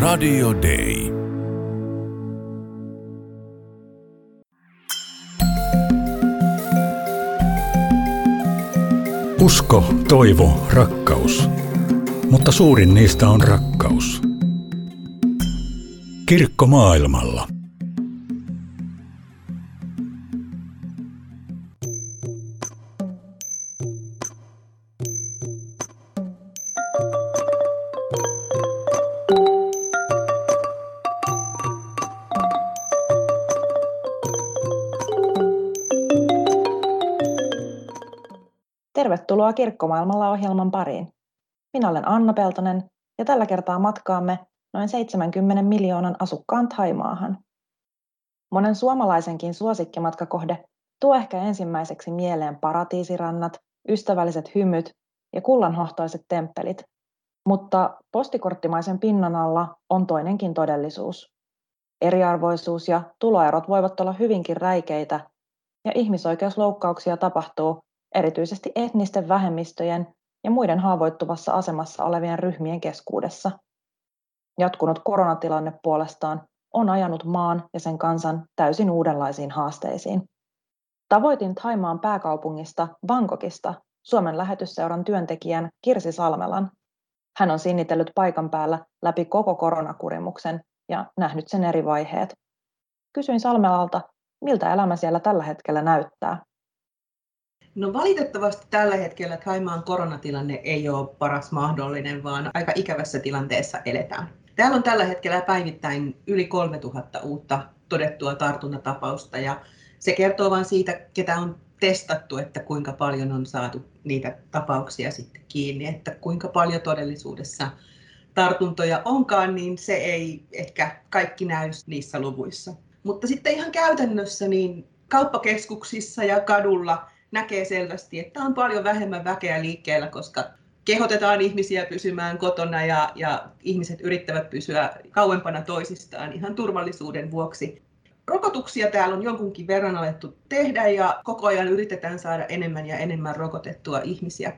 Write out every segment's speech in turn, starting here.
Radio Day. Usko, toivo, rakkaus. Mutta suurin niistä on rakkaus. Kirkko maailmalla. Tervetuloa Kirkkomaailmalla ohjelman pariin. Minä olen Anna Peltonen ja tällä kertaa matkaamme noin 70 miljoonan asukkaan Taimaahan. Monen suomalaisenkin suosikkimatkakohde tuo ehkä ensimmäiseksi mieleen paratiisirannat, ystävälliset hymyt ja kullanhohtoiset temppelit. Mutta postikorttimaisen pinnan alla on toinenkin todellisuus. Eriarvoisuus ja tuloerot voivat olla hyvinkin räikeitä ja ihmisoikeusloukkauksia tapahtuu erityisesti etnisten vähemmistöjen ja muiden haavoittuvassa asemassa olevien ryhmien keskuudessa. Jatkunut koronatilanne puolestaan on ajanut maan ja sen kansan täysin uudenlaisiin haasteisiin. Tavoitin Taimaan pääkaupungista Bangkokista Suomen lähetysseuran työntekijän Kirsi Salmelan. Hän on sinnitellyt paikan päällä läpi koko koronakurimuksen ja nähnyt sen eri vaiheet. Kysyin Salmelalta, miltä elämä siellä tällä hetkellä näyttää. No valitettavasti tällä hetkellä Thaimaan koronatilanne ei ole paras mahdollinen, vaan aika ikävässä tilanteessa eletään. Täällä on tällä hetkellä päivittäin yli 3000 uutta todettua tartuntatapausta ja se kertoo vain siitä, ketä on testattu, että kuinka paljon on saatu niitä tapauksia sitten kiinni, että kuinka paljon todellisuudessa tartuntoja onkaan, niin se ei ehkä kaikki näy niissä luvuissa. Mutta sitten ihan käytännössä niin kauppakeskuksissa ja kadulla näkee selvästi, että on paljon vähemmän väkeä liikkeellä, koska kehotetaan ihmisiä pysymään kotona ja, ja ihmiset yrittävät pysyä kauempana toisistaan ihan turvallisuuden vuoksi. Rokotuksia täällä on jonkunkin verran alettu tehdä ja koko ajan yritetään saada enemmän ja enemmän rokotettua ihmisiä.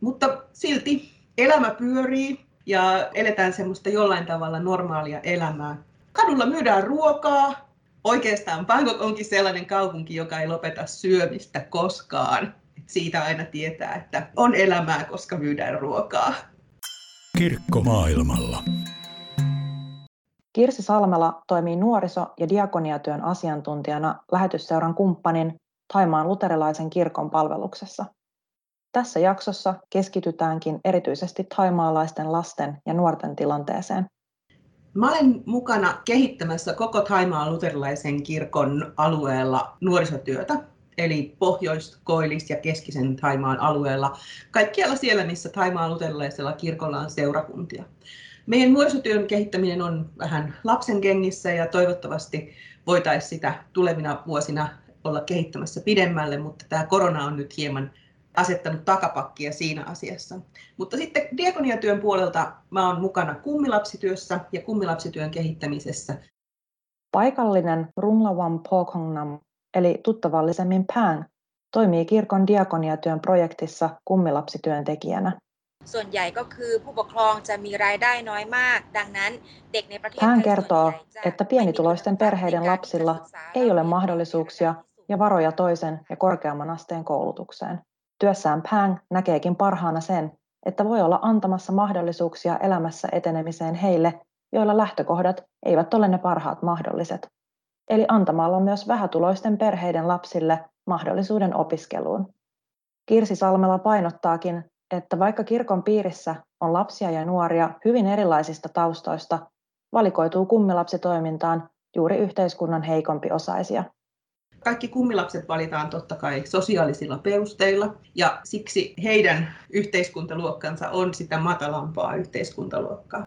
Mutta silti elämä pyörii ja eletään semmoista jollain tavalla normaalia elämää. Kadulla myydään ruokaa, oikeastaan Bangkok onkin sellainen kaupunki, joka ei lopeta syömistä koskaan. Siitä aina tietää, että on elämää, koska myydään ruokaa. Kirkko maailmalla. Kirsi Salmela toimii nuoriso- ja diakoniatyön asiantuntijana lähetysseuran kumppanin Taimaan luterilaisen kirkon palveluksessa. Tässä jaksossa keskitytäänkin erityisesti taimaalaisten lasten ja nuorten tilanteeseen. Mä olen mukana kehittämässä koko Taimaan luterilaisen kirkon alueella nuorisotyötä, eli Pohjois-, Koillis- ja Keskisen Taimaan alueella, kaikkialla siellä, missä Taimaan luterilaisella kirkolla on seurakuntia. Meidän nuorisotyön kehittäminen on vähän lapsen kengissä ja toivottavasti voitaisiin sitä tulevina vuosina olla kehittämässä pidemmälle, mutta tämä korona on nyt hieman asettanut takapakkia siinä asiassa. Mutta sitten diakoniatyön puolelta mä olen mukana kummilapsityössä ja kummilapsityön kehittämisessä. Paikallinen Runglawan Pokongnam, eli tuttavallisemmin Pään, toimii kirkon diakoniatyön projektissa kummilapsityöntekijänä. ส่วนใหญ่ก็คือผู้ปกครองจะมีรายได้น้อยมาก ดังนั้นเด็กในประเทศ Hän kertoo, että pienituloisten perheiden lapsilla ei ole mahdollisuuksia ja varoja toisen ja korkeamman asteen koulutukseen. Työssään Pang näkeekin parhaana sen, että voi olla antamassa mahdollisuuksia elämässä etenemiseen heille, joilla lähtökohdat eivät ole ne parhaat mahdolliset. Eli antamalla myös vähätuloisten perheiden lapsille mahdollisuuden opiskeluun. Kirsi Salmela painottaakin, että vaikka kirkon piirissä on lapsia ja nuoria hyvin erilaisista taustoista, valikoituu kummilapsitoimintaan juuri yhteiskunnan heikompi osaisia. Kaikki kummilapset valitaan totta kai sosiaalisilla perusteilla ja siksi heidän yhteiskuntaluokkansa on sitä matalampaa yhteiskuntaluokkaa.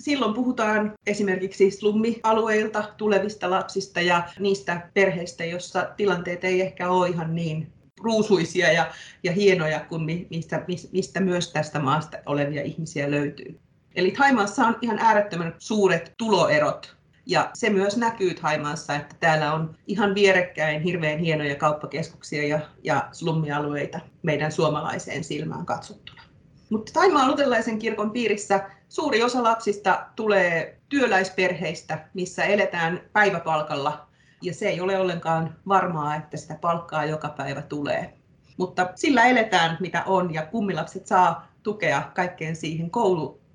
Silloin puhutaan esimerkiksi slummialueilta tulevista lapsista ja niistä perheistä, joissa tilanteet ei ehkä ole ihan niin ruusuisia ja, ja hienoja kuin mistä, mistä myös tästä maasta olevia ihmisiä löytyy. Eli Thaimaassa on ihan äärettömän suuret tuloerot ja se myös näkyy Haimaassa, että täällä on ihan vierekkäin hirveän hienoja kauppakeskuksia ja, ja slummialueita meidän suomalaiseen silmään katsottuna. Mutta Taimaan luterilaisen kirkon piirissä suuri osa lapsista tulee työläisperheistä, missä eletään päiväpalkalla ja se ei ole ollenkaan varmaa, että sitä palkkaa joka päivä tulee. Mutta sillä eletään mitä on ja kummilapset saa tukea kaikkeen siihen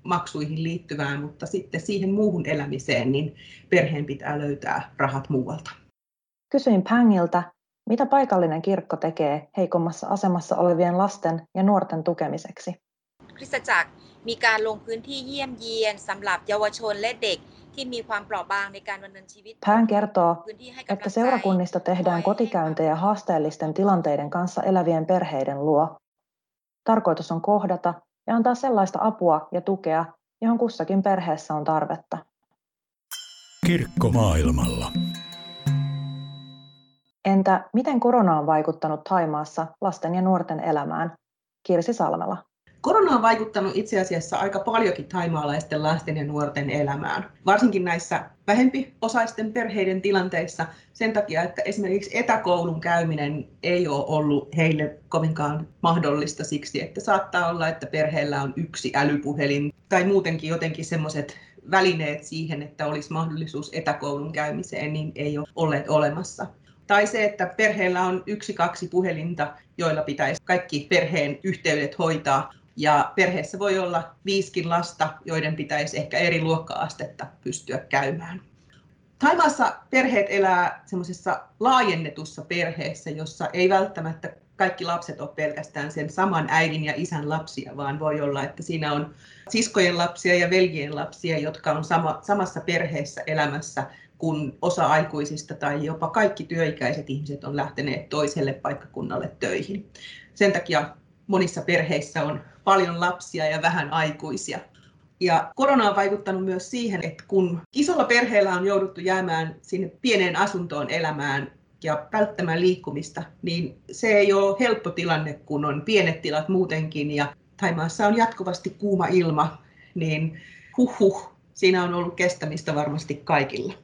koulumaksuihin liittyvään, mutta sitten siihen muuhun elämiseen niin perheen pitää löytää rahat muualta. Kysyin Pängiltä, mitä paikallinen kirkko tekee heikommassa asemassa olevien lasten ja nuorten tukemiseksi? คริสตจักรมีการลงพื้นที่เยี่ยมเยียนสำหรับเยาวชนและเด็กที่มีความเปราะบางในการดำเนินชีวิต Pään kertoo, พื้นที่ให้กำ että ลังใจ seurakunnista tehdään kotikäyntejä haasteellisten tilanteiden kanssa elävien perheiden luo. Tarkoitus on kohdata ja antaa sellaista apua ja tukea, johon kussakin perheessä on tarvetta. Kirkko maailmalla. Entä miten korona on vaikuttanut Taimaassa lasten ja nuorten elämään? Kirsi Salmela. Korona on vaikuttanut itse asiassa aika paljonkin taimaalaisten lasten ja nuorten elämään, varsinkin näissä vähempiosaisten perheiden tilanteissa sen takia, että esimerkiksi etäkoulun käyminen ei ole ollut heille kovinkaan mahdollista siksi, että saattaa olla, että perheellä on yksi älypuhelin tai muutenkin jotenkin semmoiset välineet siihen, että olisi mahdollisuus etäkoulun käymiseen, niin ei ole olleet olemassa. Tai se, että perheellä on yksi, kaksi puhelinta, joilla pitäisi kaikki perheen yhteydet hoitaa. Ja perheessä voi olla viisikin lasta, joiden pitäisi ehkä eri luokka-astetta pystyä käymään. Taimaassa perheet elää semmoisessa laajennetussa perheessä, jossa ei välttämättä kaikki lapset ole pelkästään sen saman äidin ja isän lapsia, vaan voi olla, että siinä on siskojen lapsia ja veljien lapsia, jotka on sama, samassa perheessä elämässä kun osa aikuisista tai jopa kaikki työikäiset ihmiset on lähteneet toiselle paikkakunnalle töihin. Sen takia monissa perheissä on paljon lapsia ja vähän aikuisia. Ja korona on vaikuttanut myös siihen, että kun isolla perheellä on jouduttu jäämään sinne pieneen asuntoon elämään ja välttämään liikkumista, niin se ei ole helppo tilanne, kun on pienet tilat muutenkin ja Taimaassa on jatkuvasti kuuma ilma, niin huh huh, siinä on ollut kestämistä varmasti kaikilla.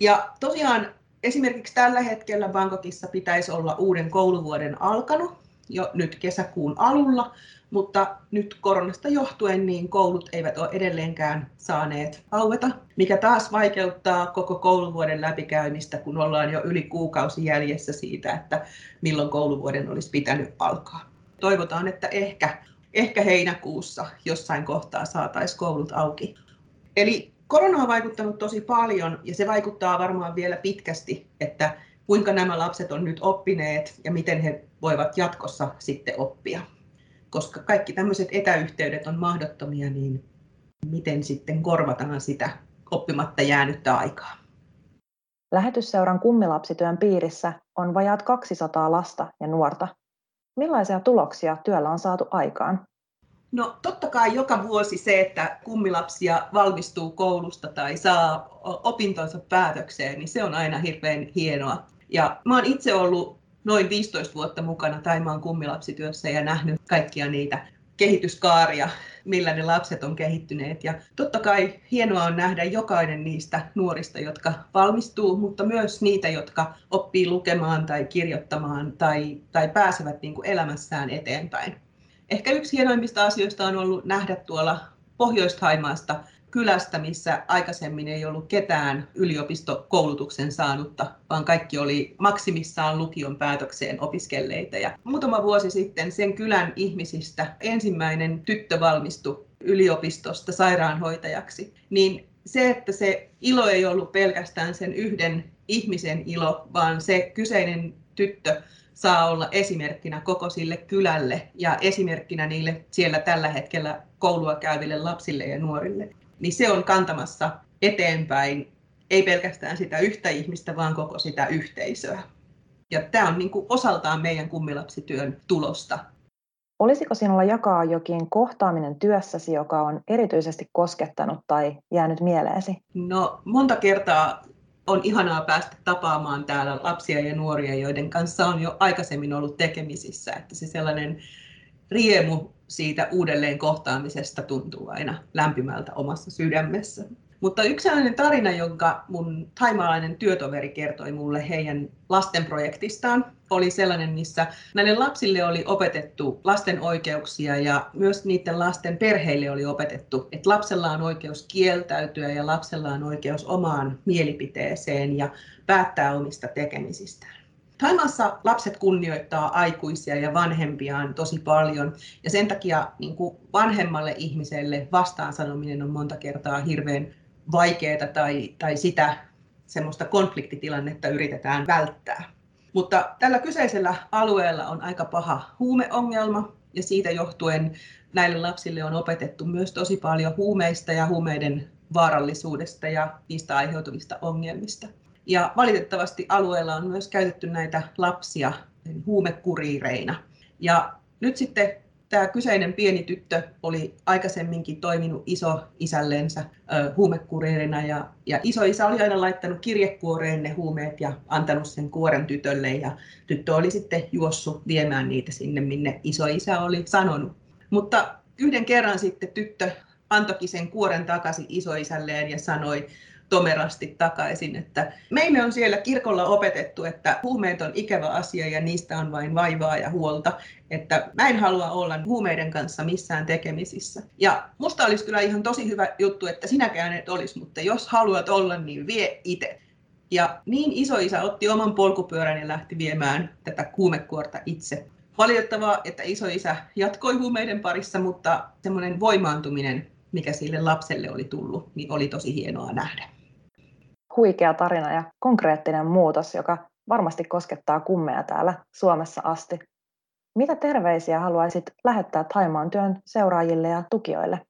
Ja tosiaan esimerkiksi tällä hetkellä Bangkokissa pitäisi olla uuden kouluvuoden alkanut jo nyt kesäkuun alulla, mutta nyt koronasta johtuen niin koulut eivät ole edelleenkään saaneet aueta, mikä taas vaikeuttaa koko kouluvuoden läpikäymistä, kun ollaan jo yli kuukausi jäljessä siitä, että milloin kouluvuoden olisi pitänyt alkaa. Toivotaan, että ehkä, ehkä heinäkuussa jossain kohtaa saataisiin koulut auki. Eli korona on vaikuttanut tosi paljon ja se vaikuttaa varmaan vielä pitkästi, että kuinka nämä lapset on nyt oppineet ja miten he voivat jatkossa sitten oppia. Koska kaikki tämmöiset etäyhteydet on mahdottomia, niin miten sitten korvataan sitä oppimatta jäänyttä aikaa. Lähetysseuran kummilapsityön piirissä on vajaat 200 lasta ja nuorta. Millaisia tuloksia työllä on saatu aikaan? No totta kai joka vuosi se, että kummilapsia valmistuu koulusta tai saa opintonsa päätökseen, niin se on aina hirveän hienoa. Ja mä oon itse ollut noin 15 vuotta mukana Taimaan kummilapsityössä ja nähnyt kaikkia niitä kehityskaaria, millä ne lapset on kehittyneet. Ja totta kai hienoa on nähdä jokainen niistä nuorista, jotka valmistuu, mutta myös niitä, jotka oppii lukemaan tai kirjoittamaan tai, tai pääsevät niin kuin elämässään eteenpäin. Ehkä yksi hienoimmista asioista on ollut nähdä tuolla Pohjois-Taimaasta kylästä, missä aikaisemmin ei ollut ketään yliopistokoulutuksen saanutta, vaan kaikki oli maksimissaan lukion päätökseen opiskelleita. Ja muutama vuosi sitten sen kylän ihmisistä ensimmäinen tyttö valmistui yliopistosta sairaanhoitajaksi, niin se, että se ilo ei ollut pelkästään sen yhden ihmisen ilo, vaan se kyseinen tyttö saa olla esimerkkinä koko sille kylälle ja esimerkkinä niille siellä tällä hetkellä koulua käyville lapsille ja nuorille, niin se on kantamassa eteenpäin ei pelkästään sitä yhtä ihmistä, vaan koko sitä yhteisöä. Ja tämä on niin kuin osaltaan meidän kummilapsityön tulosta. Olisiko sinulla jakaa jokin kohtaaminen työssäsi, joka on erityisesti koskettanut tai jäänyt mieleesi? No monta kertaa on ihanaa päästä tapaamaan täällä lapsia ja nuoria, joiden kanssa on jo aikaisemmin ollut tekemisissä. Että se sellainen riemu siitä uudelleen kohtaamisesta tuntuu aina lämpimältä omassa sydämessä. Mutta yksi sellainen tarina, jonka mun taimaalainen työtoveri kertoi mulle heidän lastenprojektistaan, oli sellainen, missä näille lapsille oli opetettu lasten oikeuksia ja myös niiden lasten perheille oli opetettu, että lapsella on oikeus kieltäytyä ja lapsella on oikeus omaan mielipiteeseen ja päättää omista tekemisistään. Taimassa lapset kunnioittaa aikuisia ja vanhempiaan tosi paljon ja sen takia niin kuin vanhemmalle ihmiselle vastaan sanominen on monta kertaa hirveän vaikeaa tai, tai sitä semmoista konfliktitilannetta yritetään välttää. Mutta tällä kyseisellä alueella on aika paha huumeongelma ja siitä johtuen näille lapsille on opetettu myös tosi paljon huumeista ja huumeiden vaarallisuudesta ja niistä aiheutuvista ongelmista. Ja valitettavasti alueella on myös käytetty näitä lapsia huumekuriireina. Ja nyt sitten tämä kyseinen pieni tyttö oli aikaisemminkin toiminut isoisällensä huumekuriirina ja, ja isoisä oli aina laittanut kirjekuoreen ne huumeet ja antanut sen kuoren tytölle ja tyttö oli sitten juossut viemään niitä sinne, minne isoisä oli sanonut. Mutta yhden kerran sitten tyttö antoikin sen kuoren takaisin isoisälleen ja sanoi, tomerasti takaisin. Että meille on siellä kirkolla opetettu, että huumeet on ikävä asia ja niistä on vain vaivaa ja huolta. Että mä en halua olla huumeiden kanssa missään tekemisissä. Ja musta olisi kyllä ihan tosi hyvä juttu, että sinäkään et olisi, mutta jos haluat olla, niin vie itse. Ja niin isoisä otti oman polkupyörän ja lähti viemään tätä huumekuorta itse. Valitettavaa, että isoisä jatkoi huumeiden parissa, mutta semmoinen voimaantuminen, mikä sille lapselle oli tullut, niin oli tosi hienoa nähdä huikea tarina ja konkreettinen muutos, joka varmasti koskettaa kummeja täällä Suomessa asti. Mitä terveisiä haluaisit lähettää Taimaan työn seuraajille ja tukijoille?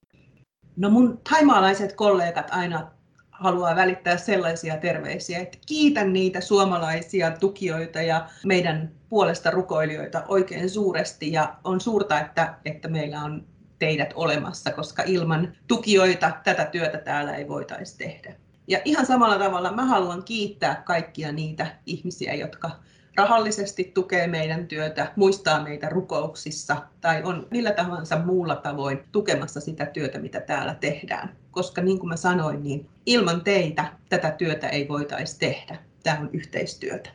No mun taimaalaiset kollegat aina haluaa välittää sellaisia terveisiä, että kiitän niitä suomalaisia tukijoita ja meidän puolesta rukoilijoita oikein suuresti ja on suurta, että, että meillä on teidät olemassa, koska ilman tukijoita tätä työtä täällä ei voitaisi tehdä. Ja ihan samalla tavalla mä haluan kiittää kaikkia niitä ihmisiä, jotka rahallisesti tukee meidän työtä, muistaa meitä rukouksissa tai on millä tahansa muulla tavoin tukemassa sitä työtä, mitä täällä tehdään. Koska niin kuin mä sanoin, niin ilman teitä tätä työtä ei voitaisi tehdä. Tämä on yhteistyötä.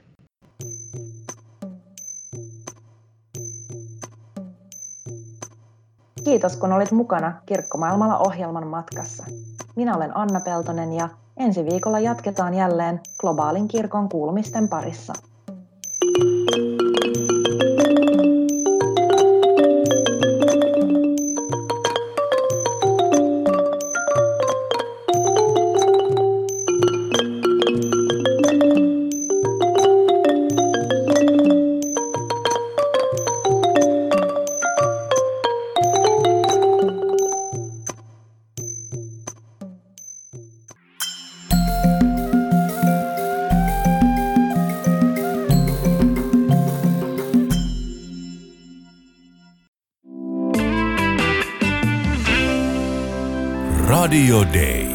Kiitos kun olit mukana Kirkkomaailmalla ohjelman matkassa. Minä olen Anna Peltonen ja Ensi viikolla jatketaan jälleen globaalin kirkon kuulumisten parissa. Radio Day.